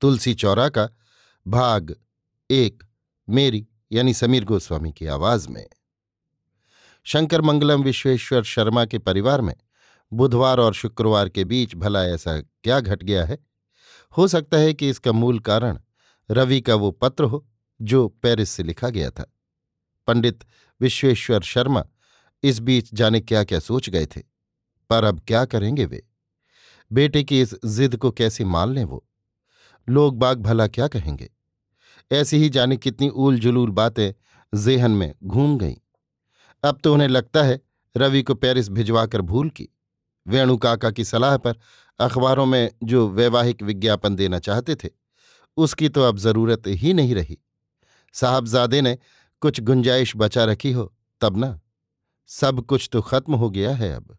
तुलसी चौरा का भाग एक, मेरी, यानी समीर गोस्वामी की आवाज़ में। शंकर मंगलम विश्वेश्वर शर्मा के परिवार में बुधवार और शुक्रवार के बीच भला ऐसा क्या घट गया है? हो सकता है कि इसका मूल कारण रवि का वो पत्र हो, जो पेरिस से लिखा गया था। पंडित विश्वेश्वर शर्मा इस बीच जाने क्या क्या सोच गए थे, पर अब क्या करेंगे वे? बेटे की इस जिद को कैसे मान लें वो? लोग बाग भला क्या कहेंगे? ऐसी ही जाने कितनी ऊल जुलूल बातें जेहन में घूम गईं। अब तो उन्हें लगता है रवि को पेरिस भिजवाकर भूल की। वेणु काका की सलाह पर अखबारों में जो वैवाहिक विज्ञापन देना चाहते थे, उसकी तो अब ज़रूरत ही नहीं रही। साहबजादे ने कुछ गुंजाइश बचा रखी हो, तब ना। सब कुछ तो खत्म हो गया है अब।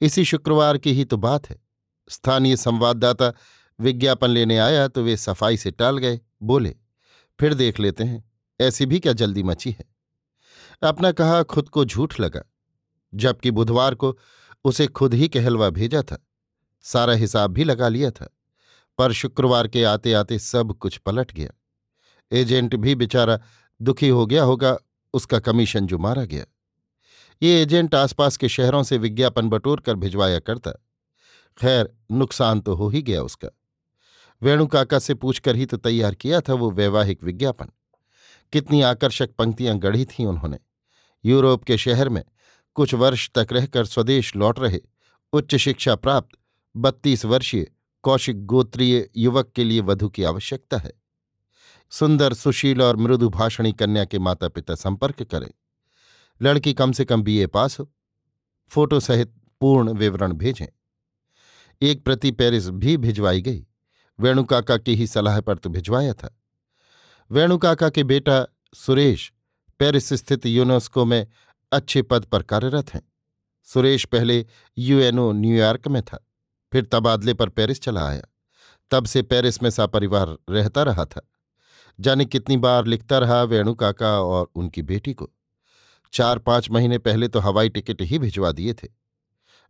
इसी शुक्रवार की ही तो बात है। स्थानीय संवाददाता विज्ञापन लेने आया तो वे सफ़ाई से टाल गए, बोले, फिर देख लेते हैं, ऐसी भी क्या जल्दी मची है? अपना कहा, खुद को झूठ लगा, जबकि बुधवार को उसे खुद ही कहलवा भेजा था, सारा हिसाब भी लगा लिया था, पर शुक्रवार के आते आते सब कुछ पलट गया। एजेंट भी बेचारा दुखी हो गया होगा, उसका कमीशन जो मारा गया। ये एजेंट आसपास के शहरों से विज्ञापन बटोर कर भिजवाया करता, खैर, नुकसान तो हो ही गया उसका। वेणु काका से पूछकर ही तो तैयार किया था वो वैवाहिक विज्ञापन। कितनी आकर्षक पंक्तियाँ गढ़ी थीं उन्होंने। यूरोप के शहर में कुछ वर्ष तक रहकर स्वदेश लौट रहे उच्च शिक्षा प्राप्त बत्तीस वर्षीय कौशिक गोत्रीय युवक के लिए वधु की आवश्यकता है। सुंदर, सुशील और मृदु भाषणी कन्या के माता पिता संपर्क करें। लड़की कम से कम बीए पास हो। फ़ोटो सहित पूर्ण विवरण भेजें। एक प्रति पेरिस भी भिजवाई गई। वेणुकाका की ही सलाह पर तो भिजवाया था। वेणुकाका के बेटा सुरेश पेरिस स्थित यूनेस्को में अच्छे पद पर कार्यरत हैं। सुरेश पहले यूएनओ न्यूयॉर्क में था, फिर तबादले पर पेरिस चला आया। तब से पेरिस में सापरिवार रहता रहा था। जाने कितनी बार लिखता रहा वेणुकाका और उनकी बेटी को। चार पाँच महीने पहले तो हवाई टिकट ही भिजवा दिए थे।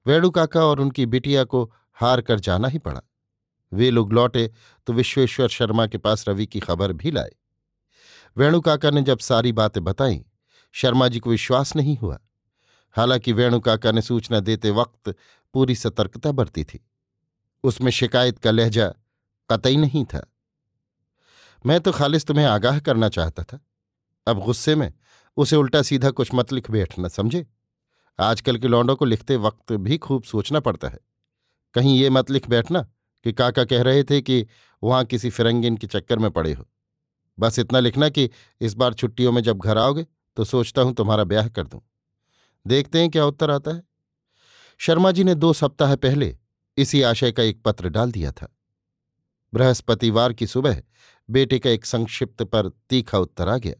वेणुकाका और उनकी बिटिया को हार कर जाना ही पड़ा। वे लोग लौटे तो विश्वेश्वर शर्मा के पास रवि की खबर भी लाए। वेणुकाका ने जब सारी बातें बताई, शर्मा जी को विश्वास नहीं हुआ। हालाँकि वेणुकाका ने सूचना देते वक्त पूरी सतर्कता बरती थी। उसमें शिकायत का लहजा कतई नहीं था। मैं तो खालिस तुम्हें आगाह करना चाहता था। अब गुस्से में उसे उल्टा सीधा कुछ मत लिख बैठना समझे। आजकल के लौंडों को लिखते वक्त भी खूब सोचना पड़ता है। कहीं ये मत लिख बैठना कि काका कह रहे थे कि वहाँ किसी फिरंगिन के चक्कर में पड़े हो। बस इतना लिखना कि इस बार छुट्टियों में जब घर आओगे तो सोचता हूँ तुम्हारा ब्याह कर दूँ। देखते हैं क्या उत्तर आता है। शर्मा जी ने दो सप्ताह पहले इसी आशय का एक पत्र डाल दिया था। बृहस्पतिवार की सुबह बेटे का एक संक्षिप्त पर तीखा उत्तर आ गया।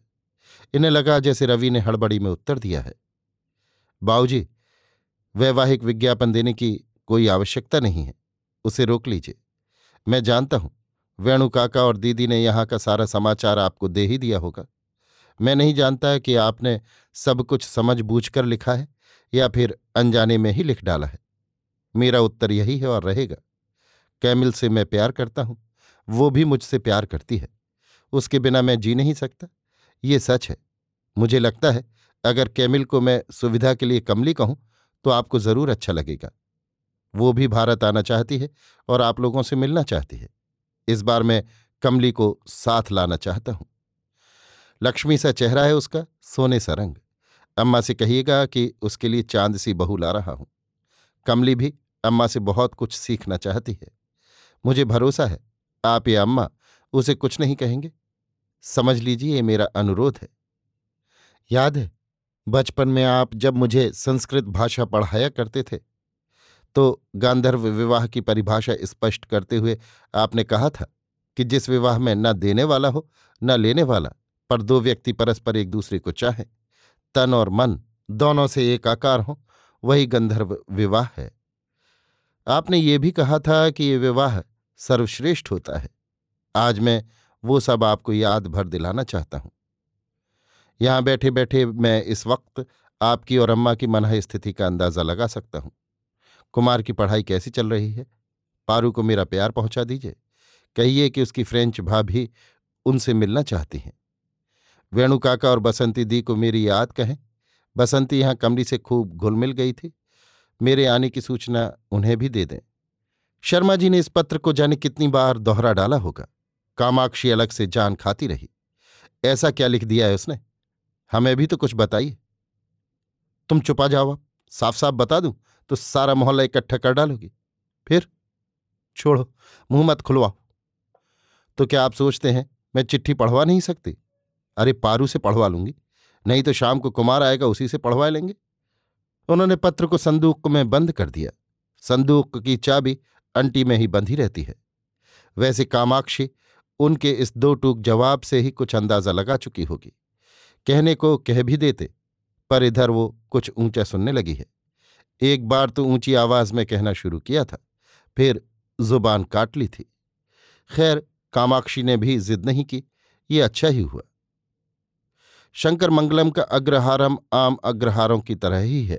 इन्हें लगा जैसे रवि ने हड़बड़ी में उत्तर दिया है। बाऊजी, वैवाहिक विज्ञापन देने की कोई आवश्यकता नहीं है। उसे रोक लीजिए। मैं जानता हूँ, वेणु काका और दीदी ने यहाँ का सारा समाचार आपको दे ही दिया होगा। मैं नहीं जानता कि आपने सब कुछ समझ बूझ कर लिखा है, या फिर अनजाने में ही लिख डाला है। मेरा उत्तर यही है और रहेगा। कैमिल से मैं प्यार करता हूँ, वो भी मुझसे प्यार करती है। उसके बिना मैं जी नहीं सकता। ये सच है। मुझे लगता है, अगर कैमिल को मैं सुविधा के लिए कमली कहूँ तो आपको ज़रूर अच्छा लगेगा। वो भी भारत आना चाहती है और आप लोगों से मिलना चाहती है। इस बार मैं कमली को साथ लाना चाहता हूँ। लक्ष्मी सा चेहरा है उसका, सोने सा रंग। अम्मा से कहिएगा कि उसके लिए चाँद सी बहू ला रहा हूँ। कमली भी अम्मा से बहुत कुछ सीखना चाहती है। मुझे भरोसा है, आप या अम्मा उसे कुछ नहीं कहेंगे। समझ लीजिए, ये मेरा अनुरोध है। याद है, बचपन में आप जब मुझे संस्कृत भाषा पढ़ाया करते थे तो गांधर्व विवाह की परिभाषा स्पष्ट करते हुए आपने कहा था कि जिस विवाह में न देने वाला हो, न लेने वाला, पर दो व्यक्ति परस्पर एक दूसरे को चाहें, तन और मन दोनों से एक आकार हो, वही गंधर्व विवाह है। आपने ये भी कहा था कि ये विवाह सर्वश्रेष्ठ होता है। आज मैं वो सब आपको याद भर दिलाना चाहता हूँ। यहाँ बैठे बैठे मैं इस वक्त आपकी और अम्मा की मनह स्थिति का अंदाज़ा लगा सकता हूँ। कुमार की पढ़ाई कैसी चल रही है? पारू को मेरा प्यार पहुँचा दीजिए। कहिए कि उसकी फ्रेंच भाभी उनसे मिलना चाहती हैं। वेणु काका और बसंती दी को मेरी याद कहें। बसंती यहाँ कमरी से खूब घुल मिल गई थी। मेरे आने की सूचना उन्हें भी दे दें। शर्मा जी ने इस पत्र को जाने कितनी बार दोहरा डाला होगा। कामाक्षी अलग से जान खाती रही। ऐसा क्या लिख दिया है उसने? हमें भी तो कुछ बताइए। तुम चुपा जाओ साफ़ साफ़ बता दूँ। तो सारा मोहल्ला इकट्ठा कर डालोगी। फिर? छोड़ो, मुँह मत खुलवाओ। तो क्या आप सोचते हैं, मैं चिट्ठी पढ़वा नहीं सकती? अरे, पारू से पढ़वा लूँगी। नहीं तो शाम को कुमार आएगा, उसी से पढ़वा लेंगे। उन्होंने पत्र को संदूक में बंद कर दिया। संदूक की चाबी अंटी में ही बंधी रहती है। वैसे कामाक्षी उनके इस दो टूक जवाब से ही कुछ अंदाज़ा लगा चुकी होगी। कहने को कह भी देते, पर इधर वो कुछ ऊँचा सुनने लगी है। एक बार तो ऊँची आवाज़ में कहना शुरू किया था, फिर ज़ुबान काट ली थी। खैर, कामाक्षी ने भी जिद नहीं की, ये अच्छा ही हुआ। शंकर मंगलम का अग्रहारम आम अग्रहारों की तरह ही है।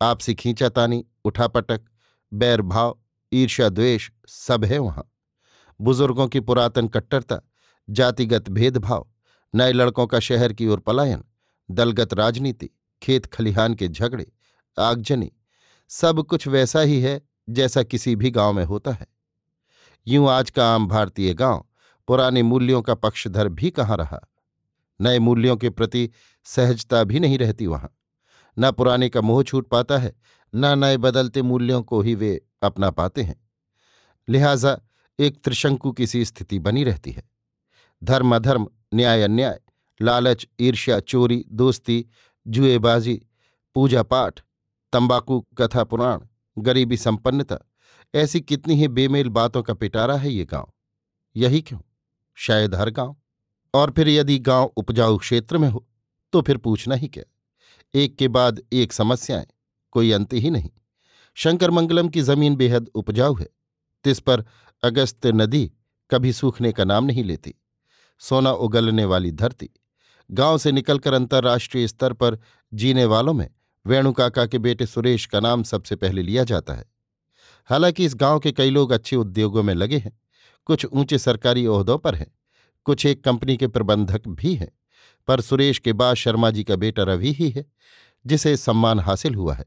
आपसी खींचातानी उठापटक बैरभाव ईर्ष्या द्वेष, सब है वहाँ। बुज़ुर्गों की पुरातन कट्टरता, जातिगत भेदभाव, नए लड़कों का शहर की ओर पलायन, दलगत राजनीति, खेत खलिहान के झगड़े, आगजनी सब कुछ वैसा ही है जैसा किसी भी गाँव में होता है। यूँ आज का आम भारतीय गाँव पुराने मूल्यों का पक्षधर भी कहाँ रहा? नए मूल्यों के प्रति सहजता भी नहीं रहती वहाँ। न पुराने का मोह छूट पाता है, न नए बदलते मूल्यों को ही वे अपना पाते हैं। लिहाजा एक त्रिशंकु की सी स्थिति बनी रहती है। धर्म अधर्म न्याय अन्याय, लालच, ईर्ष्या, चोरी, दोस्ती, जुएबाजी, पूजा पाठ तंबाकू कथा पुराण, गरीबी संपन्नता, ऐसी कितनी ही बेमेल बातों का पिटारा है ये गाँव। यही क्यों? शायद हर गाँव। और फिर यदि गाँव उपजाऊ क्षेत्र में हो तो फिर पूछना ही क्या? एक के बाद एक समस्याएँ, कोई अंत ही नहीं। शंकर मंगलम की ज़मीन बेहद उपजाऊ है। तिस पर अगस्त नदी कभी सूखने का नाम नहीं लेती। सोना उगलने वाली धरती। गाँव से निकलकर अंतर्राष्ट्रीय स्तर पर जीने वालों में वेणुकाका के बेटे सुरेश का नाम सबसे पहले लिया जाता है। हालाँकि इस गाँव के कई लोग अच्छे उद्योगों में लगे हैं। कुछ ऊँचे सरकारी ओहदों पर हैं। कुछ एक कंपनी के प्रबंधक भी हैं। पर सुरेश के बाद शर्मा जी का बेटा रवि ही है, जिसे सम्मान हासिल हुआ है।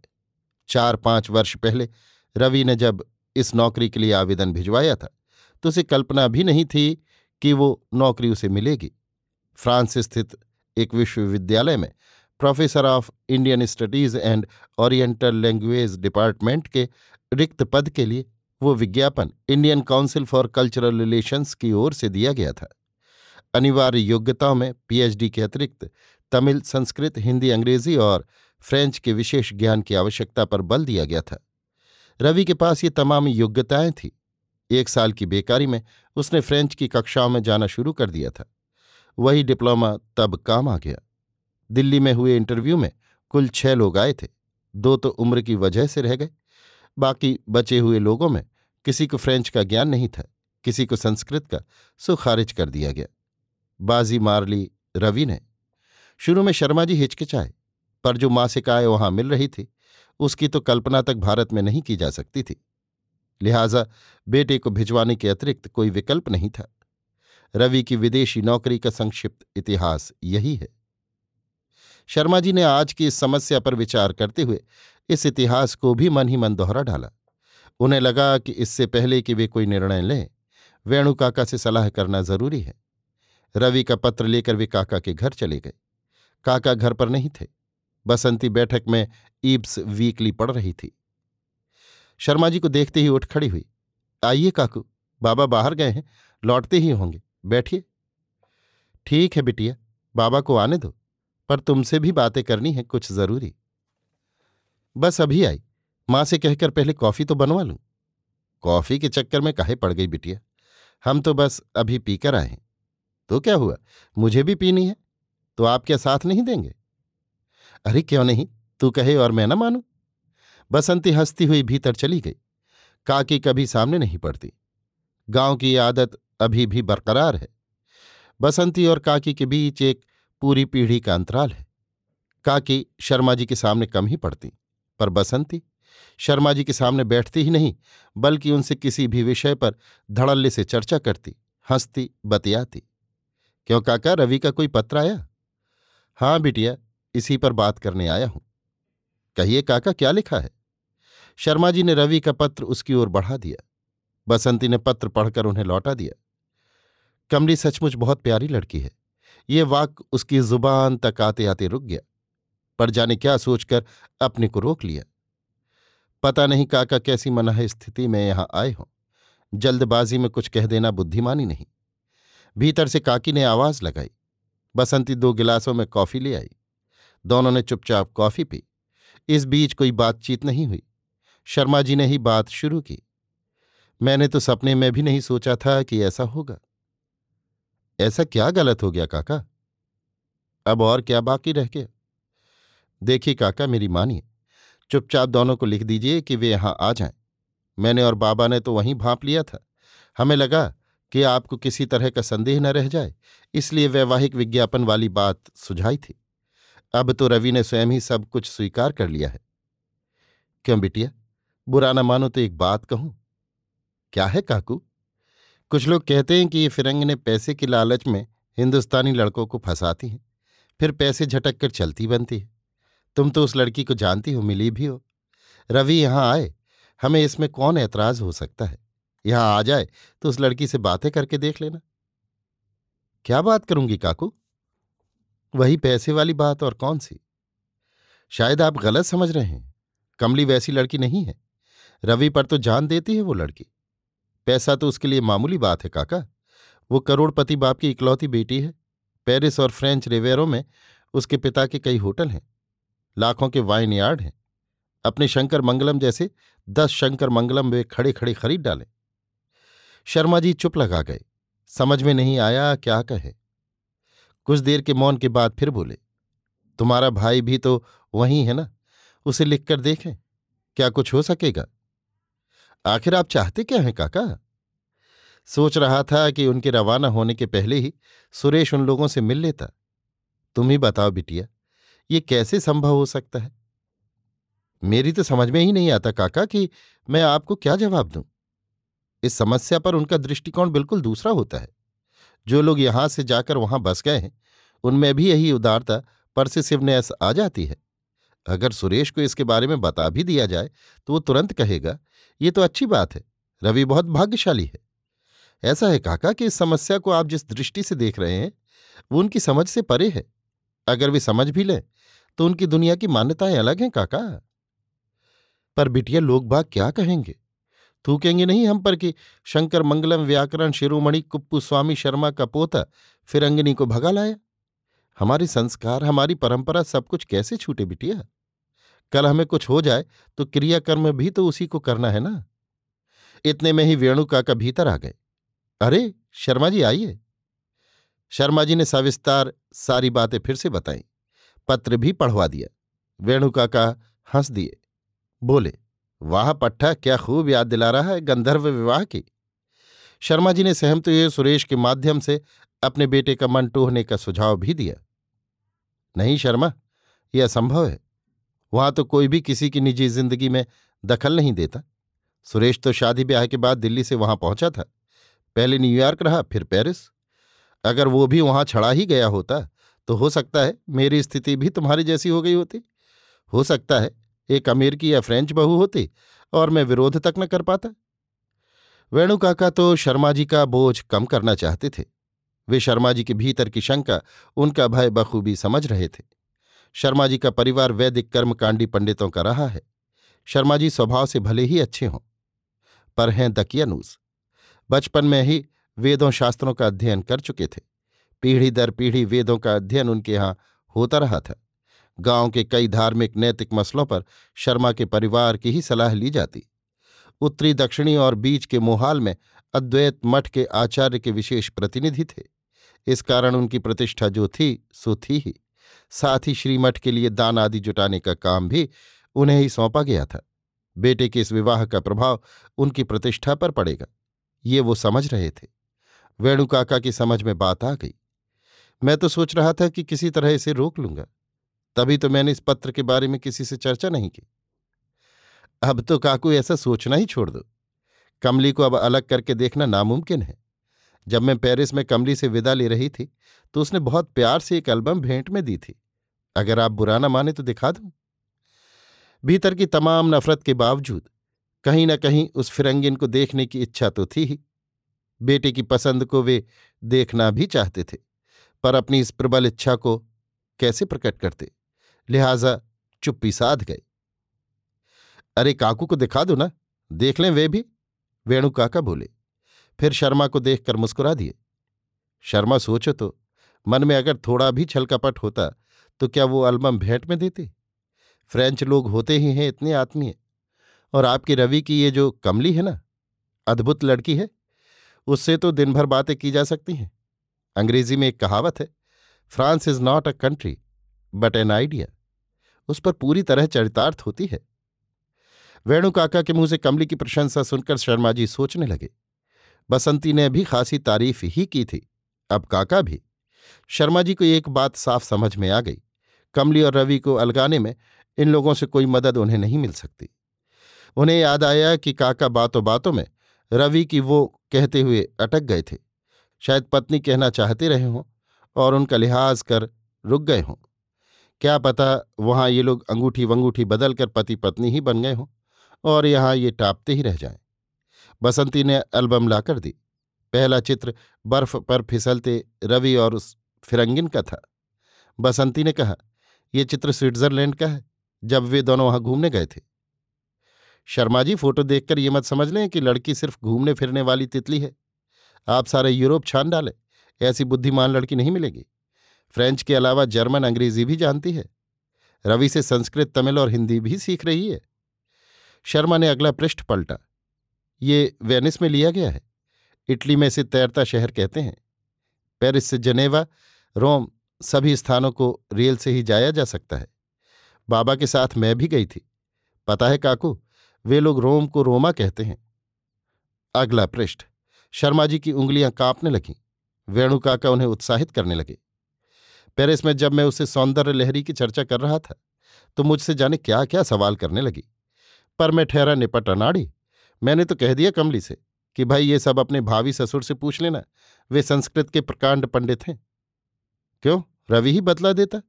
चार पाँच वर्ष पहले रवि ने जब इस नौकरी के लिए आवेदन भिजवाया था तो उसे कल्पना भी नहीं थी कि वो नौकरी उसे मिलेगी। फ्रांस स्थित एक विश्वविद्यालय में professor of Indian studies and oriental language department के रिक्त पद के लिए वो विज्ञापन Indian council for cultural relations की ओर से दिया गया था। अनिवार्य योग्यताओं में पीएचडी के अतिरिक्त तमिल, संस्कृत, हिंदी, अंग्रेज़ी और फ्रेंच के विशेष ज्ञान की आवश्यकता पर बल दिया गया था। रवि के पास ये तमाम योग्यताएँ थीं। एक साल की बेकारी में उसने फ्रेंच की कक्षाओं में जाना शुरू कर दिया था। वही डिप्लोमा तब काम आ गया। दिल्ली में हुए इंटरव्यू में कुल छह लोग आए थे। दो तो उम्र की वजह से रह गए। बाकी बचे हुए लोगों में किसी को फ्रेंच का ज्ञान नहीं था, किसी को संस्कृत का सो खारिज कर दिया गया। बाजी मार ली रवि ने, शुरू में शर्मा जी हिचकिचाए, पर जो मासिकाएँ वहाँ मिल रही थी, उसकी तो कल्पना तक भारत में नहीं की जा सकती थी। लिहाजा बेटे को भिजवाने के अतिरिक्त कोई विकल्प नहीं था। रवि की विदेशी नौकरी का संक्षिप्त इतिहास यही है। शर्मा जी ने आज की इस समस्या पर विचार करते हुए इस इतिहास को भी मन ही मन दोहरा डाला। उन्हें लगा कि इससे पहले कि वे कोई निर्णय लें, वेणु काका से सलाह करना ज़रूरी है। रवि का पत्र लेकर वे काका के घर चले गए। काका घर पर नहीं थे। बसंती बैठक में ईब्स वीकली पढ़ रही थी। शर्मा जी को देखते ही उठ खड़ी हुई। आइए काकू, बाबा बाहर गए हैं, लौटते ही होंगे। बैठिए। ठीक है बिटिया, बाबा को आने दो। पर तुमसे भी बातें करनी है कुछ ज़रूरी। बस अभी आई। माँ से कहकर पहले कॉफ़ी तो बनवा लूँ। कॉफ़ी के चक्कर में काहे पड़ गई बिटिया। हम तो बस अभी पीकर आए हैं। तो क्या हुआ? मुझे भी पीनी है। तो आप क्या साथ नहीं देंगे? अरे क्यों नहीं? तू कहे और मैं ना मानू। बसंती हंसती हुई भीतर चली गई। काकी कभी सामने नहीं पड़ती। गाँव की आदत अभी भी बरकरार है। बसंती और काकी के बीच एक पूरी पीढ़ी का अंतराल है। काकी शर्मा जी के सामने कम ही पड़ती, पर बसंती शर्मा जी के सामने बैठती ही नहीं, बल्कि उनसे किसी भी विषय पर धड़ल्ले से चर्चा करती, हंसती, बतियाती। क्यों काका, रवि का कोई पत्र आया? हाँ बिटिया, इसी पर बात करने आया हूँ। कहिए काका, क्या लिखा है? शर्मा जी ने रवि का पत्र उसकी ओर बढ़ा दिया। बसंती ने पत्र पढ़कर उन्हें लौटा दिया। कमली सचमुच बहुत प्यारी लड़की है। ये वाक उसकी ज़ुबान तक आते आते रुक गया। पर जाने क्या सोचकर अपने को रोक लिया। पता नहीं काका कैसी मनाह स्थिति में यहाँ आए हों। जल्दबाजी में कुछ कह देना बुद्धिमानी नहीं। भीतर से काकी ने आवाज़ लगाई। बसंती दो गिलासों में कॉफ़ी ले आई। दोनों ने चुपचाप कॉफ़ी पी। इस बीच कोई बातचीत नहीं हुई। शर्मा जी ने ही बात शुरू की। मैंने तो सपने में भी नहीं सोचा था कि ऐसा होगा। ऐसा क्या गलत हो गया काका? अब और क्या बाकी रह गया? देखिए काका, मेरी मानिए, चुपचाप दोनों को लिख दीजिए कि वे यहाँ आ जाएँ। मैंने और बाबा ने तो वहीं भाप लिया था। हमें लगा कि आपको किसी तरह का संदेह न रह जाए, इसलिए वैवाहिक विज्ञापन वाली बात सुझाई थी। अब तो रवि ने स्वयं ही सब कुछ स्वीकार कर लिया है। क्यों बिटिया? बुरा न मानो तो एक बात कहूँ। क्या है काकू? कुछ लोग कहते हैं कि ये फिरंग ने पैसे के लालच में हिंदुस्तानी लड़कों को फंसाती हैं। फिर पैसे झटक कर चलती बनती है। तुम तो उस लड़की को जानती हो, मिली भी हो। रवि यहाँ आए। हमें इसमें कौन ऐतराज हो सकता है? यहाँ आ जाए तो उस लड़की से बातें करके देख लेना। क्या बात करूँगी काकू? वही पैसे वाली बात और कौन सी? शायद आप गलत समझ रहे हैं। कमली वैसी लड़की नहीं है। रवि पर तो जान देती है वो लड़की। पैसा तो उसके लिए मामूली बात है, काका। वो करोड़पति बाप की इकलौती बेटी है। पेरिस और फ्रेंच रिवेरों में उसके पिता के कई होटल हैं। लाखों के वाइन यार्ड हैं। अपने शंकर मंगलम जैसे दस शंकर मंगलम वे खड़े खड़े खरीद डालें। शर्मा जी चुप लगा गए। समझ में नहीं आया क्या कहे। कुछ देर के मौन के बाद फिर बोले, तुम्हारा भाई भी तो वही है ना? उसे लिखकर देखें। क्या कुछ हो सकेगा? आखिर आप चाहते क्या हैं, काका? सोच रहा था कि उनके रवाना होने के पहले ही सुरेश उन लोगों से मिल लेता। तुम ही बताओ बिटिया, ये कैसे संभव हो सकता है? मेरी तो समझ में ही नहीं आता काका कि मैं आपको क्या जवाब दूँ। इस समस्या पर उनका दृष्टिकोण बिल्कुल दूसरा होता है। जो लोग यहाँ से जाकर वहाँ बस गए हैं, उनमें भी यही उदारता परसिसिवनेस आ जाती है। अगर सुरेश को इसके बारे में बता भी दिया जाए तो वो तुरंत कहेगा, ये तो अच्छी बात है, रवि बहुत भाग्यशाली है। ऐसा है काका कि इस समस्या को आप जिस दृष्टि से देख रहे हैं, वो उनकी समझ से परे है। अगर वे समझ भी लें तो उनकी दुनिया की मान्यताएँ अलग हैं काका। पर बिटिया, लोग बाग क्या कहेंगे? थूकेंगे नहीं हम पर कि शंकर मंगलम, व्याकरण, शिरोमणि, कुप्पू, स्वामी शर्मा का पोता फिरंगनी को भगा लाया? हमारे संस्कार, हमारी परंपरा सब कुछ कैसे छूटे बिटिया? कल हमें कुछ हो जाए तो क्रियाकर्म भी तो उसी को करना है ना? इतने में ही वेणु काका भीतर आ गए। अरे, शर्मा जी आइए। शर्मा जी ने सविस्तार सारी बातें फिर से बताई। पत्र भी पढ़वा दिया। वेणु काका हंस दिए। बोले, वाह पट्टा, क्या खूब याद दिला रहा है गंधर्व विवाह की। शर्मा जी ने सहमत हुए सुरेश के माध्यम से अपने बेटे का मन टोहने का सुझाव भी दिया। नहीं शर्मा, यह असंभव है। वहाँ तो कोई भी किसी की निजी ज़िंदगी में दखल नहीं देता। सुरेश तो शादी ब्याह के बाद दिल्ली से वहाँ पहुँचा था। पहले न्यूयॉर्क रहा, फिर पेरिस। अगर वो भी वहाँ छड़ा ही गया होता तो हो सकता है मेरी स्थिति भी तुम्हारी जैसी हो गई होती। हो सकता है एक अमेरिकी या फ्रेंच बहू होती और मैं विरोध तक न कर पाता। वेणु काका तो शर्मा जी का बोझ कम करना चाहते थे। वे शर्मा जी के भीतर की शंका उनका भय बखूबी समझ रहे थे। शर्मा जी का परिवार वैदिक कर्मकांडी पंडितों का रहा है। शर्मा जी स्वभाव से भले ही अच्छे हों, पर हैं दकियानूस। बचपन में ही वेदों शास्त्रों का अध्ययन कर चुके थे। पीढ़ी दर पीढ़ी वेदों का अध्ययन उनके यहाँ होता रहा था। गाँव के कई धार्मिक, नैतिक मसलों पर शर्मा के परिवार की ही सलाह ली जाती। उत्तरी दक्षिणी और बीच के मोहाल में अद्वैत मठ के आचार्य के विशेष प्रतिनिधि थे। इस कारण उनकी प्रतिष्ठा जो थी, सो थी ही। साथ ही श्रीमठ के लिए दान आदि जुटाने का काम भी उन्हें ही सौंपा गया था। बेटे के इस विवाह का प्रभाव उनकी प्रतिष्ठा पर पड़ेगा, ये वो समझ रहे थे। वेणुकाका की समझ में बात आ गई। मैं तो सोच रहा था कि किसी तरह इसे रोक लूँगा। तभी तो मैंने इस पत्र के बारे में किसी से चर्चा नहीं की। अब तो काकू ऐसा सोचना ही छोड़ दो। कमली को अब अलग करके देखना नामुमकिन है। जब मैं पेरिस में कमली से विदा ले रही थी तो उसने बहुत प्यार से एक एल्बम भेंट में दी थी। अगर आप बुरा ना माने तो दिखा दूँ। भीतर की तमाम नफरत के बावजूद, कहीं ना कहीं उस फिरंगिन को देखने की इच्छा तो थी ही। बेटे की पसंद को वे देखना भी चाहते थे, पर अपनी इस प्रबल इच्छा को कैसे प्रकट करते? लिहाजा चुप्पी साध गए। अरे, काकू को दिखा दो ना, देख लें वे भी। वेणु काका बोले, फिर शर्मा को देखकर मुस्कुरा दिए। शर्मा, सोचो तो मन में अगर थोड़ा भी छलकपट होता तो क्या वो एल्बम भेंट में देते? फ्रेंच लोग होते ही हैं, इतने आत्मीय। और आपकी रवि की ये जो कमली है ना, अद्भुत लड़की है, उससे तो दिन भर बातें की जा सकती हैं। अंग्रेज़ी में एक कहावत है, France is not a country, but an idea. उस पर पूरी तरह चरितार्थ होती है। वेणु काका के मुँह से कमली की प्रशंसा सुनकर शर्मा जी सोचने लगे। बसंती ने भी खासी तारीफ़ ही की थी, अब काका भी। शर्मा जी को एक बात साफ़ समझ में आ गई। कमली और रवि को अलगाने में इन लोगों से कोई मदद उन्हें नहीं मिल सकती। उन्हें याद आया कि काका बातों बातों में रवि की वो कहते हुए अटक गए थे। शायद पत्नी कहना चाहते रहे हों और उनका लिहाज कर रुक गए हों। क्या पता वहाँ ये लोग अंगूठी वंगूठी बदल कर पति पत्नी ही बन गए हों और यहाँ ये टापते ही रह जाएँ। बसंती ने एल्बम लाकर दी। पहला चित्र बर्फ़ पर फिसलते रवि और उस फिरंगिन का था। बसंती ने कहा यह चित्र स्विट्जरलैंड का है, जब वे दोनों वहाँ घूमने गए थे। शर्मा जी फ़ोटो देखकर ये मत समझ लें कि लड़की सिर्फ़ घूमने फिरने वाली तितली है। आप सारे यूरोप छान डाले, ऐसी बुद्धिमान लड़की नहीं मिलेगी। फ्रेंच के अलावा जर्मन, अंग्रेज़ी भी जानती है। रवि से संस्कृत, तमिल और हिंदी भी सीख रही है। शर्मा ने अगला पृष्ठ पलटा। ये वेनिस में लिया गया है। इटली में इसे तैरता शहर कहते हैं। पेरिस से जनेवा, रोम सभी स्थानों को रेल से ही जाया जा सकता है। बाबा के साथ मैं भी गई थी। पता है काकू, वे लोग रोम को रोमा कहते हैं। अगला पृष्ठ। शर्मा जी की उंगलियाँ कांपने लगीं। वेणु काका उन्हें उत्साहित करने लगे। पेरिस में जब मैं उसे सौंदर्य लहरी की चर्चा कर रहा था तो मुझसे जाने क्या क्या सवाल करने लगी। पर मैं ठहरा निपट अनाड़ी। मैंने तो कह दिया कमली से कि भाई ये सब अपने भावी ससुर से पूछ लेना। वे संस्कृत के प्रकांड पंडित हैं। क्यों? रवि ही बदला देता।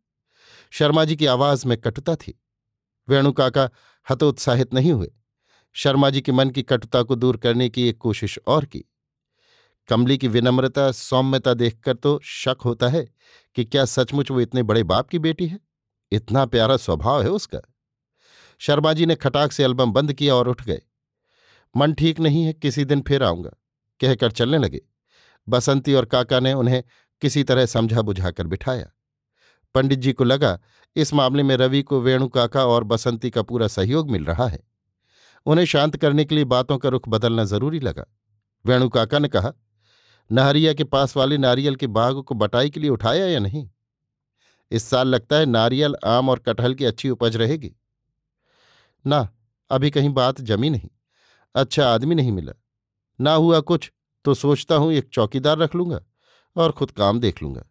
शर्मा जी की आवाज़ में कटुता थी। वेणु काका हतोत्साहित नहीं हुए। शर्मा जी के मन की कटुता को दूर करने की एक कोशिश और की। कमली की विनम्रता, सौम्यता देखकर तो शक होता है कि क्या सचमुच वो इतने बड़े बाप की बेटी है? इतना प्यारा स्वभाव है उसका। शर्मा जी ने खटाक से एल्बम बंद किया और उठ गए। मन ठीक नहीं है, किसी दिन फिर आऊँगा। कहकर चलने लगे। बसंती और काका ने उन्हें किसी तरह समझा बुझाकर बिठाया। पंडित जी को लगा, इस मामले में रवि को वेणु काका और बसंती का पूरा सहयोग मिल रहा है। उन्हें शांत करने के लिए बातों का रुख बदलना ज़रूरी लगा। वेणु काका ने कहा, नहरिया के पास वाले नारियल के बाग को बटाई के लिए उठाया या नहीं? इस साल लगता है नारियल, आम और कटहल की अच्छी उपज रहेगी। ना, अभी कहीं बात जमी नहीं। अच्छा आदमी नहीं मिला। ना हुआ कुछ तो सोचता हूँ एक चौकीदार रख लूँगा। और खुद काम देख लूँगा।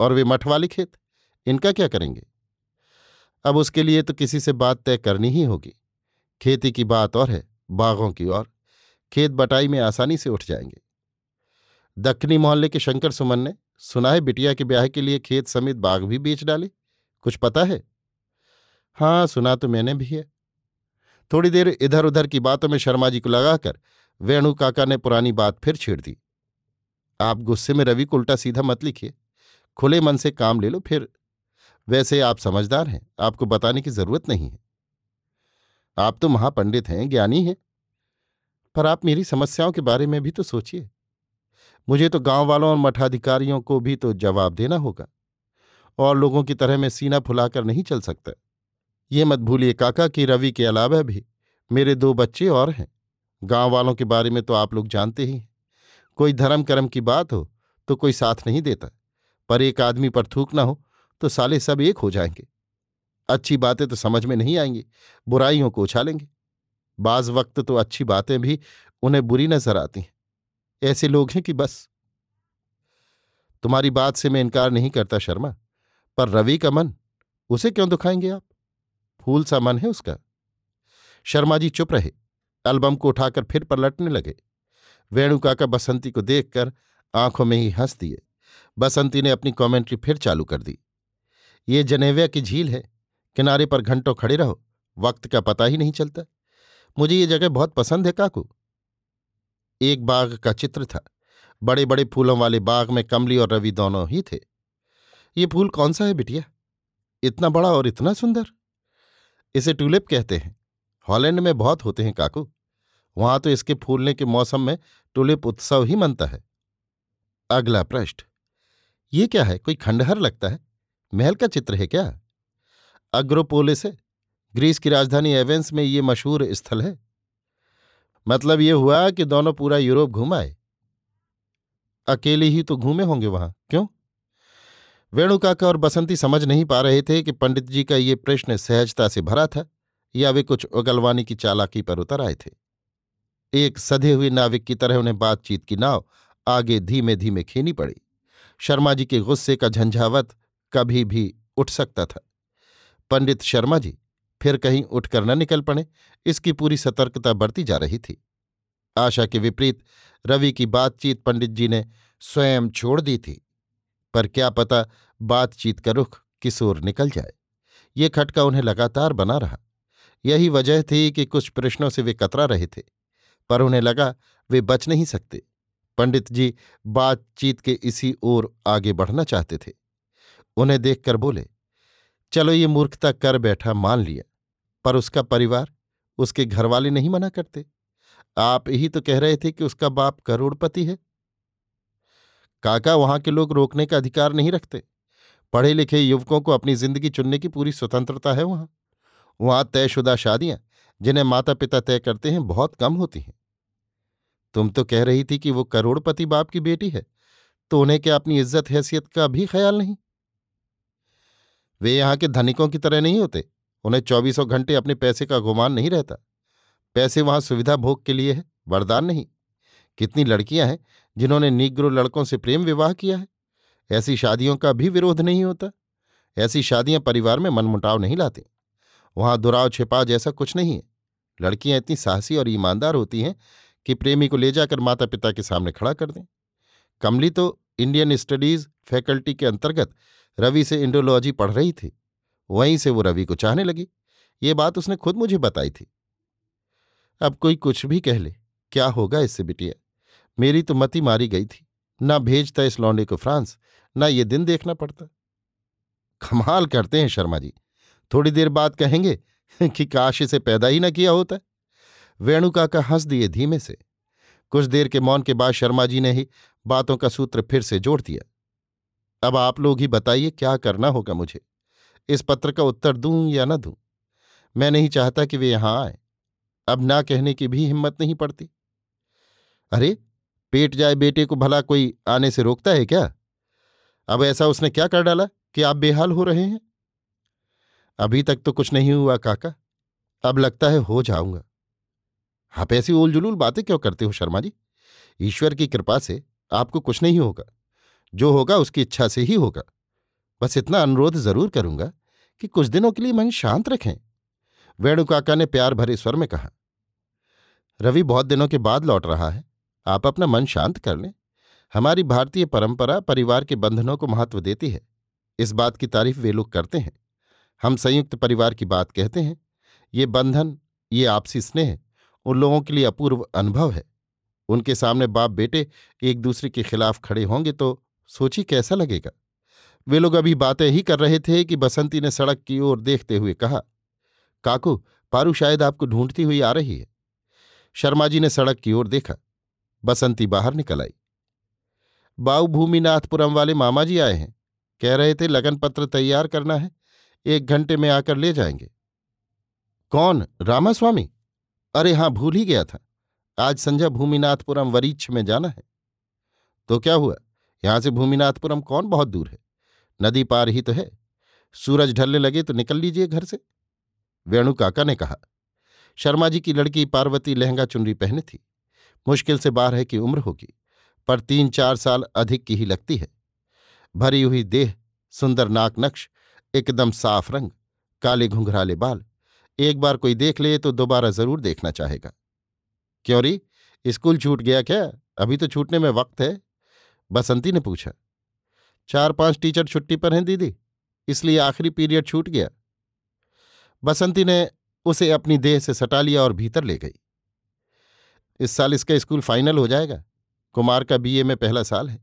और वे मठ वाले खेत, इनका क्या करेंगे? अब उसके लिए तो किसी से बात तय करनी ही होगी। खेती की बात और है, बागों की और। खेत बटाई में आसानी से उठ जाएँगे। दक्षिणी मोहल्ले के शंकर सुमन ने सुना है बिटिया के ब्याह के लिए खेत समेत बाग भी बेच डाले? कुछ पता है? हाँ सुना तो मैंने भी है। थोड़ी देर इधर उधर की बातों में शर्मा जी को लगाकर वेणु काका ने पुरानी बात फिर छेड़ दी। आप गुस्से में रवि को उल्टा सीधा मत लिखिए। खुले मन से काम ले लो, फिर वैसे आप समझदार हैं, आपको बताने की ज़रूरत नहीं है। आप तो महापंडित हैं, ज्ञानी हैं, पर आप मेरी समस्याओं के बारे में भी तो सोचिए। मुझे तो गाँव वालों और मठाधिकारियों को भी तो जवाब देना होगा, और लोगों की तरह मैं सीना फुलाकर नहीं चल सकता। ये मत भूलिए काका कि रवि के अलावा भी मेरे दो बच्चे और हैं। गाँव वालों के बारे में तो आप लोग जानते ही हैं। कोई धर्म कर्म की बात हो तो कोई साथ नहीं देता। पर एक आदमी पर थूक ना हो तो साले सब एक हो जाएँगे। अच्छी बातें तो समझ में नहीं आएँगी, बुराइयों को उछालेंगे। बाज वक्त तो अच्छी बातें भी उन्हें बुरी नज़र आती हैं। ऐसे लोग हैं कि बस। तुम्हारी बात से मैं इनकार नहीं करता, शर्मा। पर रवि का मन, उसे क्यों दुखाएँगे आप? फूल सा मन है उसका। शर्मा जी चुप रहे। एल्बम को उठाकर फिर पलटने लगे। वेणुका का बसंती को देखकर आँखों में ही हंस दिए। बसंती ने अपनी कमेंट्री फिर चालू कर दी। ये जनेविया की झील है। किनारे पर घंटों खड़े रहो। वक्त का पता ही नहीं चलता। मुझे ये जगह बहुत पसंद है, काकू। एक बाग का चित्र था। बड़े बड़े फूलों वाले बाग में कमली और रवि दोनों ही थे। ये फूल कौन सा है बिटिया? इतना बड़ा और इतना सुंदर? इसे ट्यूलिप कहते हैं। हॉलैंड में बहुत होते हैं, काकू। वहाँ तो इसके फूलने के मौसम में टुलिप उत्सव ही मनता है। अगला पृष्ठ ये क्या है, कोई खंडहर लगता है? महल का चित्र है क्या? अग्रोपोलिस है। ग्रीस की राजधानी एवेंस में ये मशहूर स्थल है। मतलब ये हुआ कि दोनों पूरा यूरोप घुमाए अकेले ही तो घूमे होंगे वहाँ, क्यों? वेणुकाका और बसंती समझ नहीं पा रहे थे कि पंडित जी का ये प्रश्न सहजता से भरा था या वे कुछ उगलवानी की चालाकी पर उतर आए थे। एक सधे हुए नाविक की तरह उन्हें बातचीत की नाव आगे धीमे धीमे खेनी पड़ी। शर्मा जी के गुस्से का झंझावत कभी भी उठ सकता था। पंडित शर्मा जी फिर कहीं उठकर न निकल पड़े, इसकी पूरी सतर्कता बढ़ती जा रही थी। आशा के विपरीत रवि की बातचीत पंडित जी ने स्वयं छोड़ दी थी। पर क्या पता बातचीत का रुख किस ओर निकल जाए। ये खटका उन्हें लगातार बना रहा। यही वजह थी कि कुछ प्रश्नों से वे कतरा रहे थे। पर उन्हें लगा, वे बच नहीं सकते। पंडित जी बातचीत के इसी ओर आगे बढ़ना चाहते थे। उन्हें देखकर बोले, चलो ये मूर्खता कर बैठा मान लिया, पर उसका परिवार, उसके घरवाले नहीं मना करते। आप ही तो कह रहे थे कि उसका बाप करोड़पति है। काका वहाँ के लोग रोकने का अधिकार नहीं रखते। पढ़े लिखे युवकों को अपनी ज़िंदगी चुनने की पूरी स्वतंत्रता है वहाँ। वहाँ तयशुदा शादियाँ, जिन्हें माता पिता तय करते हैं, बहुत कम होती हैं। तुम तो कह रही थी कि वो करोड़पति बाप की बेटी है तो उन्हें क्या अपनी इज़्ज़त, हैसियत का भी ख्याल नहीं? वे यहाँ के धनिकों की तरह नहीं होते। उन्हें चौबीसों घंटे अपने पैसे का गुमान नहीं रहता। पैसे वहाँ सुविधा भोग के लिए है, वरदान नहीं। कितनी लड़कियाँ हैं जिन्होंने निग्रो लड़कों से प्रेम विवाह किया है। ऐसी शादियों का भी विरोध नहीं होता। ऐसी शादियाँ परिवार में मनमुटाव नहीं लाती। वहाँ दुराव छिपा जैसा कुछ नहीं है। लड़कियाँ इतनी साहसी और ईमानदार होती हैं कि प्रेमी को ले जाकर माता पिता के सामने खड़ा कर दें। कमली तो इंडियन स्टडीज़ फैकल्टी के अंतर्गत रवि से इंडोलॉजी पढ़ रही थी। वहीं से वो रवि को चाहने लगी। ये बात उसने खुद मुझे बताई थी। अब कोई कुछ भी कह ले, क्या होगा इससे बिटिया? मेरी तो मति मारी गई थी। ना भेजता इस लौंडे को फ्रांस, ना ये दिन देखना पड़ता। कमाल करते हैं शर्मा जी। थोड़ी देर बाद कहेंगे कि काश इसे पैदा ही ना किया होता। वेणुका का हंस दिए धीमे से। कुछ देर के मौन के बाद शर्मा जी ने ही बातों का सूत्र फिर से जोड़ दिया। अब आप लोग ही बताइए क्या करना होगा मुझे। इस पत्र का उत्तर दूँ या न दूँ? मैं नहीं चाहता कि वे यहाँ आए। अब ना कहने की भी हिम्मत नहीं पड़ती। अरे, पेट जाए बेटे को भला कोई आने से रोकता है क्या? अब ऐसा उसने क्या कर डाला कि आप बेहाल हो रहे हैं? अभी तक तो कुछ नहीं हुआ काका। अब लगता है हो जाऊँगा। आप ऐसी ओल जुलूल बातें क्यों करते हो शर्मा जी? ईश्वर की कृपा से आपको कुछ नहीं होगा। जो होगा उसकी इच्छा से ही होगा। बस इतना अनुरोध ज़रूर करूँगा कि कुछ दिनों के लिए मन शांत रखें। वेणु काका ने प्यार भरे स्वर में कहा, रवि बहुत दिनों के बाद लौट रहा है। आप अपना मन शांत कर लें। हमारी भारतीय परंपरा परिवार के बंधनों को महत्व देती है। इस बात की तारीफ़ वे लोग करते हैं। हम संयुक्त परिवार की बात कहते हैं। ये बंधन, ये आपसी स्नेह उन लोगों के लिए अपूर्व अनुभव है। उनके सामने बाप बेटे एक दूसरे के खिलाफ खड़े होंगे तो सोची कैसा लगेगा। वे लोग अभी बातें ही कर रहे थे कि बसंती ने सड़क की ओर देखते हुए कहा, काकू, पारू शायद आपको ढूंढती हुई आ रही है। शर्मा जी ने सड़क की ओर देखा। बसंती बाहर निकल आई। बाऊ भूमिनाथपुरम वाले मामा जी आए हैं। कह रहे थे लगन पत्र तैयार करना है। एक घंटे में आकर ले जाएँगे। कौन? रामास्वामी? अरे हाँ, भूल ही गया था। आज संजय भूमिनाथपुरम वरीक्ष में जाना है। तो क्या हुआ? यहाँ से भूमिनाथपुरम कौन बहुत दूर है? नदी पार ही तो है। सूरज ढलने लगे तो निकल लीजिए घर से। वेणु काका ने कहा, शर्मा जी की लड़की पार्वती लहंगा चुनरी पहने थी। मुश्किल से बारह की उम्र होगी, पर तीन चार साल अधिक की ही लगती है। भरी हुई देह, सुंदर नाक नक्श, एकदम साफ़ रंग, काले घुंघराले बाल एक बार कोई देख ले तो दोबारा ज़रूर देखना चाहेगा। क्यों री स्कूल छूट गया क्या? अभी तो छूटने में वक्त है। बसंती ने पूछा। चार पाँच टीचर छुट्टी पर हैं दीदी, इसलिए आखिरी पीरियड छूट गया। बसंती ने उसे अपनी देह से सटा लिया और भीतर ले गई। इस साल इसका स्कूल फाइनल हो जाएगा। कुमार का बीए में पहला साल है।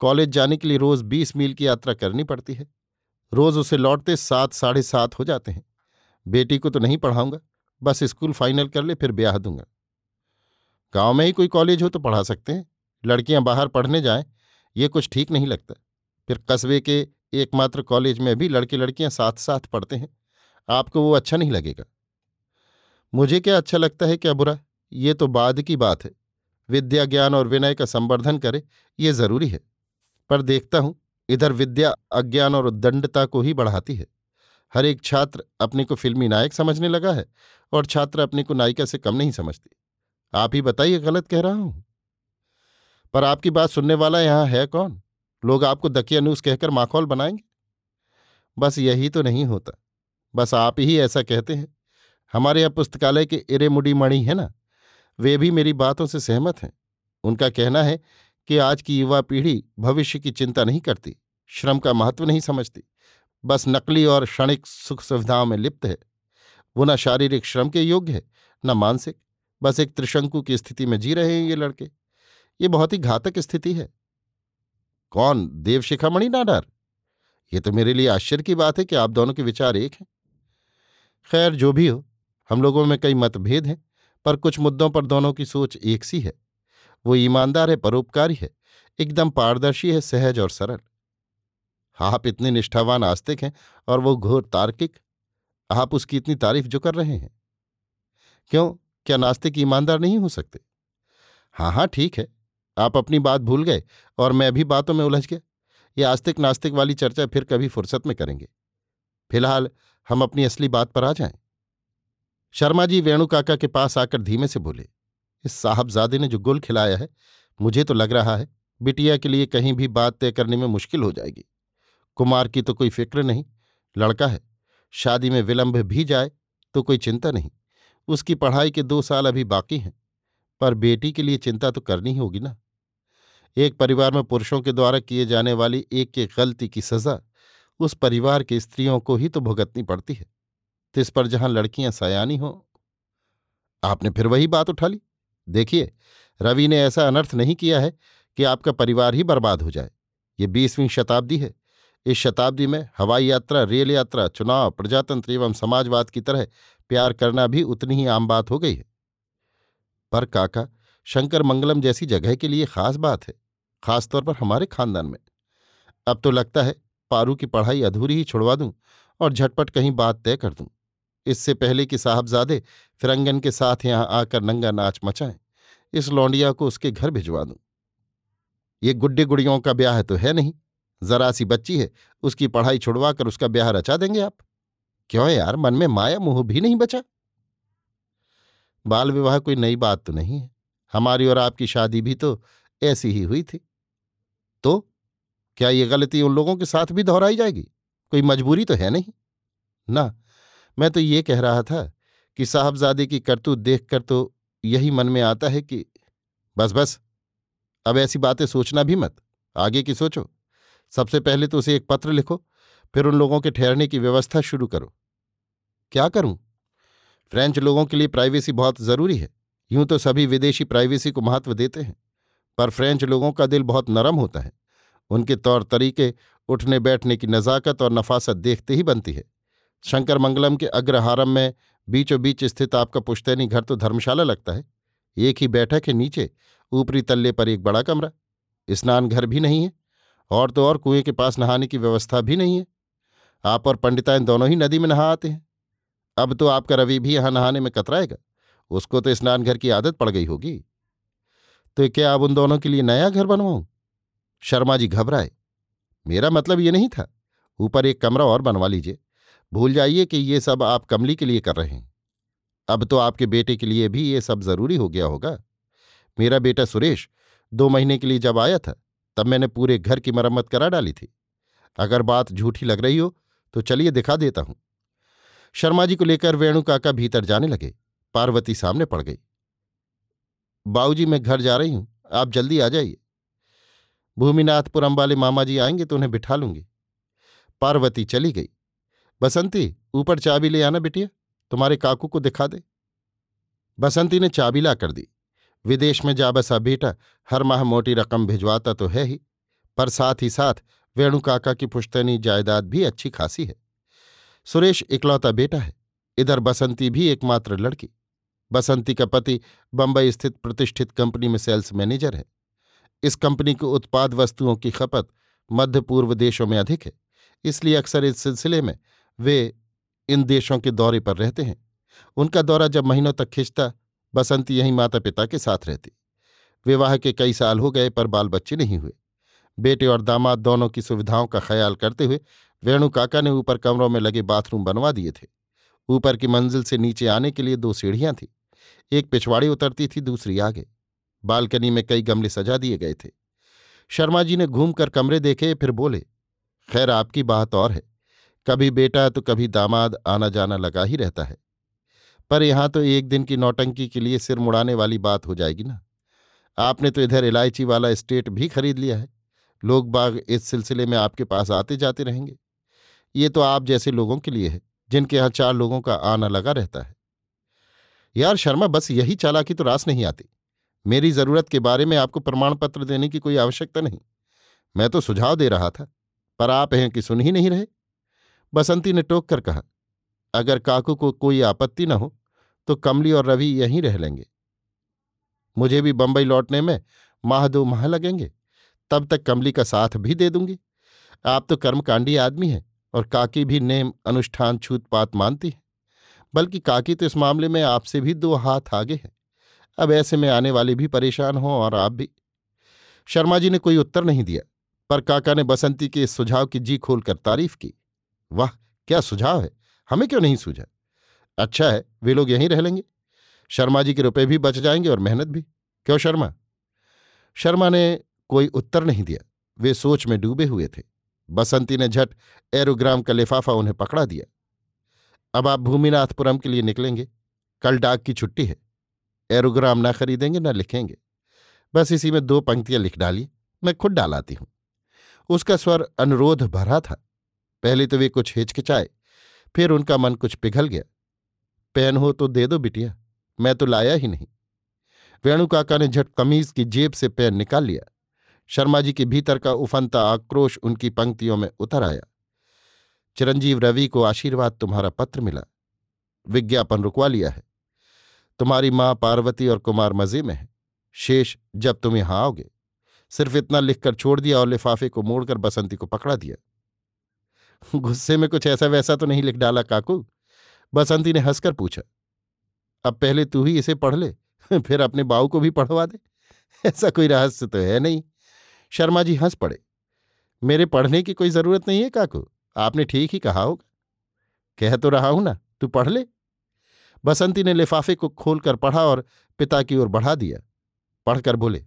कॉलेज जाने के लिए रोज बीस मील की यात्रा करनी पड़ती है। रोज उसे लौटते सात, साढ़े सात हो जाते हैं। बेटी को तो नहीं पढ़ाऊँगा। बस स्कूल फाइनल कर ले, फिर ब्याह दूँगा। गाँव में ही कोई कॉलेज हो तो पढ़ा सकते हैं। लड़कियाँ बाहर पढ़ने जाएँ, ये कुछ ठीक नहीं लगता। फिर कस्बे के एकमात्र कॉलेज में भी लड़के लड़कियाँ साथ साथ पढ़ते हैं। आपको वो अच्छा नहीं लगेगा। मुझे क्या अच्छा लगता है क्या बुरा? ये तो बाद की बात है। विद्या ज्ञान और विनय का संवर्धन करे, ये ज़रूरी है। पर देखता हूँ, इधर विद्या अज्ञान और उद्दंडता को ही बढ़ाती है। हर एक छात्र अपने को फिल्मी नायक समझने लगा है और छात्र अपने को नायिका से कम नहीं समझती। आप ही बताइए, गलत कह रहा हूँ। पर आपकी बात सुनने वाला यहाँ है कौन? लोग आपको दकिया न्यूज़ कहकर माखौल बनाएँगे? बस यही तो नहीं होता। बस आप ही ऐसा कहते हैं। हमारे यहाँ पुस्तकालय के इरेमुडी मणि है ना? वे भी मेरी बातों से सहमत हैं। उनका कहना है कि आज की युवा पीढ़ी भविष्य की चिंता नहीं करती, श्रम का महत्व नहीं समझती। बस नकली और क्षणिक सुख सुविधाओं में लिप्त है। वो न शारीरिक श्रम के योग्य है, न मानसिक। बस एक त्रिशंकु की स्थिति में जी रहे हैं ये लड़के। ये बहुत ही घातक स्थिति है। कौन? देवशिखामणि नाडार ये तो मेरे लिए आश्चर्य की बात है कि आप दोनों के विचार एक हैं। खैर, जो भी हो, हम लोगों में कई मतभेद हैं, पर कुछ मुद्दों पर दोनों की सोच एक सी है। वो ईमानदार है, परोपकारी है, एकदम पारदर्शी है, सहज और सरल। आप इतने निष्ठावान आस्तिक हैं और वो घोर तार्किक। आप उसकी इतनी तारीफ़ जो कर रहे हैं। क्यों? क्या नास्तिक ईमानदार नहीं हो सकते? हाँ हाँ ठीक है। आप अपनी बात भूल गए और मैं भी बातों में उलझ गया। ये आस्तिक नास्तिक वाली चर्चा फिर कभी फुर्सत में करेंगे। फ़िलहाल हम अपनी असली बात पर आ जाएँ। शर्मा जी वेणु काका के पास आकर धीमे से बोले, इस साहबजादे ने जो गुल खिलाया है, मुझे तो लग रहा है बिटिया के लिए कहीं भी बात तय करने में मुश्किल हो जाएगी। कुमार की तो कोई फ़िक्र नहीं। लड़का है, शादी में विलंब भी जाए तो कोई चिंता नहीं। उसकी पढ़ाई के दो साल अभी बाकी हैं, पर बेटी के लिए चिंता तो करनी ही होगी ना। एक परिवार में पुरुषों के द्वारा किए जाने वाली एक एक गलती की सजा उस परिवार के स्त्रियों को ही तो भुगतनी पड़ती है। तो इस पर जहाँ लड़कियाँ सयानी हो। आपने फिर वही बात उठा ली। देखिए, रवि ने ऐसा अनर्थ नहीं किया है कि आपका परिवार ही बर्बाद हो जाए। ये बीसवीं शताब्दी है। इस शताब्दी में हवाई यात्रा, रेल यात्रा, चुनाव, प्रजातंत्र एवं समाजवाद की तरह प्यार करना भी उतनी ही आम बात हो गई है। पर काका, शंकर मंगलम जैसी जगह के लिए खास बात है, खासतौर पर हमारे खानदान में। अब तो लगता है पारू की पढ़ाई अधूरी ही छुड़वा दूँ और झटपट कहीं बात तय कर दूँ। इससे पहले कि साहबजादे फिरंगन के साथ यहाँ आकर नंगा नाच मचाएँ, इस लौंडिया को उसके घर भिजवा दूँ। ये गुड्डे गुड़ियों का ब्याह तो है नहीं। जरा सी बच्ची है, उसकी पढ़ाई छुड़वाकर उसका ब्याह रचा देंगे आप। क्यों यार, मन में माया मुँह भी नहीं बचा? बाल विवाह कोई नई बात तो नहीं है। हमारी और आपकी शादी भी तो ऐसी ही हुई थी। तो क्या ये गलती उन लोगों के साथ भी दोहराई जाएगी? कोई मजबूरी तो है नहीं। ना, मैं तो ये कह रहा था कि साहबजादे की करतूत देखकर तो यही मन में आता है कि बस बस, अब ऐसी बातें सोचना भी मत, आगे की सोचो। सबसे पहले तो उसे एक पत्र लिखो, फिर उन लोगों के ठहरने की व्यवस्था शुरू करो। क्या करूँ? फ्रेंच लोगों के लिए प्राइवेसी बहुत ज़रूरी है। यूँ तो सभी विदेशी प्राइवेसी को महत्व देते हैं। पर फ्रेंच लोगों का दिल बहुत नरम होता है। उनके तौर तरीके, उठने बैठने की नज़ाकत और नफासत देखते ही बनती है। शंकर मंगलम के अग्रहारम में बीचों बीच स्थित आपका पुश्तैनी घर तो धर्मशाला लगता है। एक ही बैठक है नीचे, ऊपरी तल्ले पर एक बड़ा कमरा। स्नान घर भी नहीं है। और तो और कुएँ के पास नहाने की व्यवस्था भी नहीं है। आप और पंडिताइन दोनों ही नदी में नहा आते हैं। अब तो आपका रवि भी यहाँ नहाने में कतराएगा। उसको तो स्नान घर की आदत पड़ गई होगी। तो क्या अब उन दोनों के लिए नया घर बनवाऊं? शर्मा जी घबराए। मेरा मतलब ये नहीं था। ऊपर एक कमरा और बनवा लीजिए। भूल जाइए कि ये सब आप कमली के लिए कर रहे हैं। अब तो आपके बेटे के लिए भी ये सब ज़रूरी हो गया होगा। मेरा बेटा सुरेश दो महीने के लिए जब आया था तब मैंने पूरे घर की मरम्मत करा डाली थी। अगर बात झूठी लग रही हो तो चलिए दिखा देता हूँ। शर्मा जी को लेकर वेणु काका भीतर जाने लगे। पार्वती सामने पड़ गई। बाऊजी, मैं घर जा रही हूँ। आप जल्दी आ जाइए। भूमिनाथपुरम वाले मामा जी आएँगे तो उन्हें बिठा लूँगी। पार्वती चली गई। बसंती, ऊपर चाबी ले आना बिटिया। तुम्हारे काकू को दिखा दे। बसंती ने चाबी ला कर दी। विदेश में जा बसा बेटा, हर माह मोटी रकम भिजवाता तो है ही। पर साथ ही साथ वेणु काका की पुश्तनी जायदाद भी अच्छी खासी है। सुरेश इकलौता बेटा है। इधर बसंती भी एकमात्र लड़की। बसंती का पति बंबई स्थित प्रतिष्ठित कंपनी में सेल्स मैनेजर है। इस कंपनी को उत्पाद वस्तुओं की खपत मध्य पूर्व देशों में अधिक है। इसलिए अक्सर इस सिलसिले में वे इन देशों के दौरे पर रहते हैं। उनका दौरा जब महीनों तक खिंचता बसंती यहीं माता पिता के साथ रहती। विवाह के कई साल हो गए, पर बाल बच्चे नहीं हुए। बेटे और दामाद दोनों की सुविधाओं का ख्याल करते हुए वेणु काका ने ऊपर कमरों में लगे बाथरूम बनवा दिए थे। ऊपर की मंजिल से नीचे आने के लिए दो सीढ़ियाँ थीं। एक पिछवाड़ी उतरती थी, दूसरी आगे। बालकनी में कई गमले सजा दिए गए थे। शर्मा जी ने घूमकर कमरे देखे, फिर बोले, खैर, आपकी बात और है। कभी बेटा तो कभी दामाद आना जाना लगा ही रहता है। पर यहाँ तो एक दिन की नौटंकी के लिए सिर मुड़ाने वाली बात हो जाएगी ना। आपने तो इधर इलायची वाला स्टेट भी खरीद लिया है। लोग बाग इस सिलसिले में आपके पास आते जाते रहेंगे। ये तो आप जैसे लोगों के लिए है, जिनके यहाँ चार लोगों का आना लगा रहता है। यार शर्मा, बस यही चालाकी तो रास नहीं आती। मेरी ज़रूरत के बारे में आपको प्रमाण पत्र देने की कोई आवश्यकता नहीं। मैं तो सुझाव दे रहा था, पर आप हैं कि सुन ही नहीं रहे। बसंती ने टोक कर कहा अगर काकू को कोई आपत्ति न हो तो कमली और रवि यहीं रह लेंगे। मुझे भी बंबई लौटने में माह दो माह लगेंगे, तब तक कमली का साथ भी दे दूँगी। आप तो कर्मकांडी आदमी हैं और काकी भी नेम, अनुष्ठान, छूतपात मानती है। बल्कि काकी तो इस मामले में आपसे भी दो हाथ आगे हैं। अब ऐसे में आने वाले भी परेशान हों और आप भी। शर्मा जी ने कोई उत्तर नहीं दिया, पर काका ने बसंती के इस सुझाव की जी खोलकर तारीफ़ की। वाह, क्या सुझाव है? हमें क्यों नहीं सूझा? अच्छा है, वे लोग यहीं रह लेंगे। शर्मा जी के रुपए भी बच जाएँगे और मेहनत भी। क्यों शर्मा? शर्मा ने कोई उत्तर नहीं दिया। वे सोच में डूबे हुए थे। बसंती ने झट एरोग्राम का लिफाफा उन्हें पकड़ा दिया। अब आप भूमिनाथपुरम के लिए निकलेंगे। कल डाक की छुट्टी है। एरोग्राम ना खरीदेंगे, ना लिखेंगे। बस इसी में दो पंक्तियाँ लिख डालिए। मैं खुद डालाती हूँ। उसका स्वर अनुरोध भरा था। पहले तो वे कुछ हिचकिचाए। फिर उनका मन कुछ पिघल गया। पेन हो तो दे दो बिटिया, मैं तो लाया ही नहीं। वेणु काका ने झट कमीज की जेब से पेन निकाल लिया। शर्मा जी के भीतर का उफनता आक्रोश उनकी पंक्तियों में उतर आया। चिरंजीव रवि को आशीर्वाद तुम्हारा पत्र मिला। विज्ञापन रुकवा लिया है। तुम्हारी माँ पार्वती और कुमार मज़े में है। शेष जब तुम यहाँ आओगे। सिर्फ़ इतना लिखकर छोड़ दिया और लिफाफे को मोड़कर बसंती को पकड़ा दिया। गुस्से में कुछ ऐसा वैसा तो नहीं लिख डाला काकू। बसंती ने हंसकर पूछा, अब पहले तू ही इसे पढ़ ले, फिर अपने बाऊ को भी पढ़वा दे? ऐसा कोई रहस्य तो है नहीं। शर्मा जी हंस पड़े, मेरे पढ़ने की कोई ज़रूरत नहीं है काकू, आपने ठीक ही कहा होगा। कह तो रहा हूँ ना, तू पढ़ ले। बसंती ने लिफाफे को खोलकर पढ़ा और पिता की ओर बढ़ा दिया। पढ़कर बोले,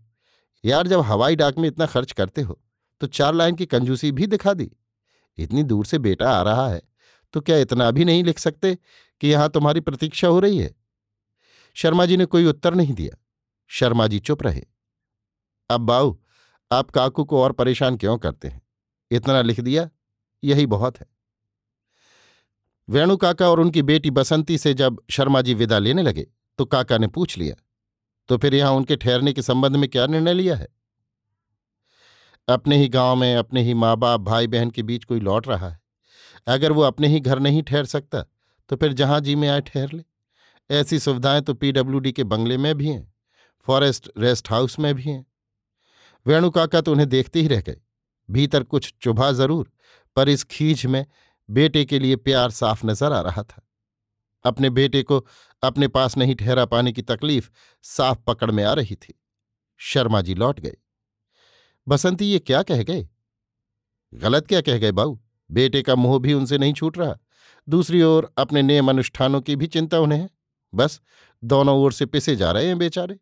यार जब हवाई डाक में इतना खर्च करते हो तो चार लाइन की कंजूसी भी दिखा दी। इतनी दूर से बेटा आ रहा है तो क्या इतना भी नहीं लिख सकते कि यहाँ तुम्हारी प्रतीक्षा हो रही है? शर्मा जी ने कोई उत्तर नहीं दिया। शर्मा जी चुप रहे। अब बाऊ, आप काकू को और परेशान क्यों करते हैं? इतना लिख दिया, यही बहुत है। वेणु काका और उनकी बेटी बसंती से जब शर्मा जी विदा लेने लगे तो काका ने पूछ लिया तो फिर यहाँ उनके ठहरने के संबंध में क्या निर्णय लिया है? अपने ही गाँव में, अपने ही माँ बाप भाई बहन के बीच कोई लौट रहा है। अगर वो अपने ही घर नहीं ठहर सकता तो फिर जहाँ जी में आए ठहर ले। ऐसी सुविधाएँ तो पीडब्ल्यूडी के बंगले में भी हैं, फॉरेस्ट रेस्ट हाउस में भी हैं। वेणु काका तो उन्हें देखते ही रह गए। भीतर कुछ चुभा ज़रूर, पर इस खींच में बेटे के लिए प्यार साफ़ नज़र आ रहा था। अपने बेटे को अपने पास नहीं ठहरा पाने की तकलीफ़ साफ़ पकड़ में आ रही थी। शर्मा जी लौट गए। बसंती ये क्या कह गए? गलत क्या कह गए बाऊ? बेटे का मोह भी उनसे नहीं छूट रहा। दूसरी ओर अपने नियम अनुष्ठानों की भी चिंता उन्हें है। बस, दोनों ओर से पिसे जा रहे हैं बेचारे।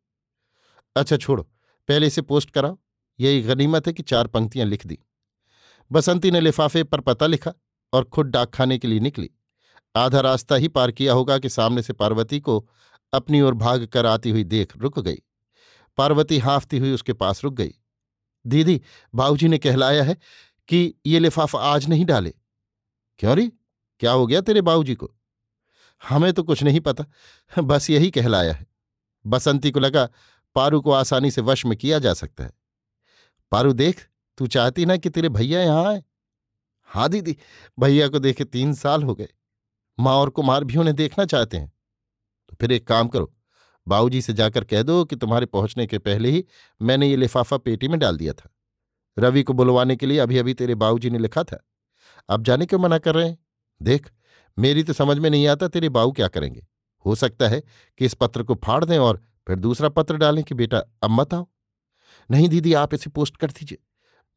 अच्छा छोड़ो, पहले इसे पोस्ट कराओ। यही गनीमत है कि चार पंक्तियाँ लिख दी। बसंती ने लिफाफे पर पता लिखा और खुद डाक खाने के लिए निकली। आधा रास्ता ही पार किया होगा कि सामने से पार्वती को अपनी ओर भाग कर आती हुई देख रुक गई। पार्वती हाफती हुई उसके पास रुक गई। दीदी, बाबूजी ने कहलाया है कि ये लिफाफा आज नहीं डाले। क्यों री? क्या हो गया तेरे बाबूजी को? हमें तो कुछ नहीं पता, बस यही कहलाया है। बसंती को लगा पारू को आसानी से वश में किया जा सकता है। पारू देख, तू चाहती ना कि तेरे भैया यहाँ आए? हाँ दीदी, भैया को देखे तीन साल हो गए। माँ और कुमार भी उन्हें देखना चाहते हैं। तो फिर एक काम करो बाबूजी से जाकर कह दो कि तुम्हारे पहुँचने के पहले ही मैंने ये लिफाफा पेटी में डाल दिया था। रवि को बुलवाने के लिए अभी अभी तेरे बाबूजी ने लिखा था। अब जाने क्यों मना कर रहे हैं? देख, मेरी तो समझ में नहीं आता तेरे बाऊ क्या करेंगे। हो सकता है कि इस पत्र को फाड़ दें और फिर दूसरा पत्र डालें कि बेटा अब मत आओ। नहीं दीदी, आप इसे पोस्ट कर दीजिए।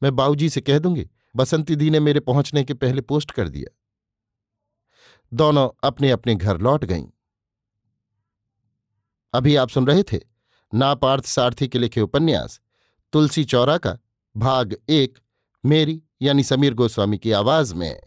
मैं बाऊजी से कह दूँगी, बसंती दी ने मेरे पहुँचने के पहले पोस्ट कर दिया। दोनों अपने अपने घर लौट गईं। अभी आप सुन रहे थे नापार्थ सारथी के लिखे उपन्यास, तुलसी चौरा का भाग एक, मेरी यानी समीर गोस्वामी की आवाज़ में।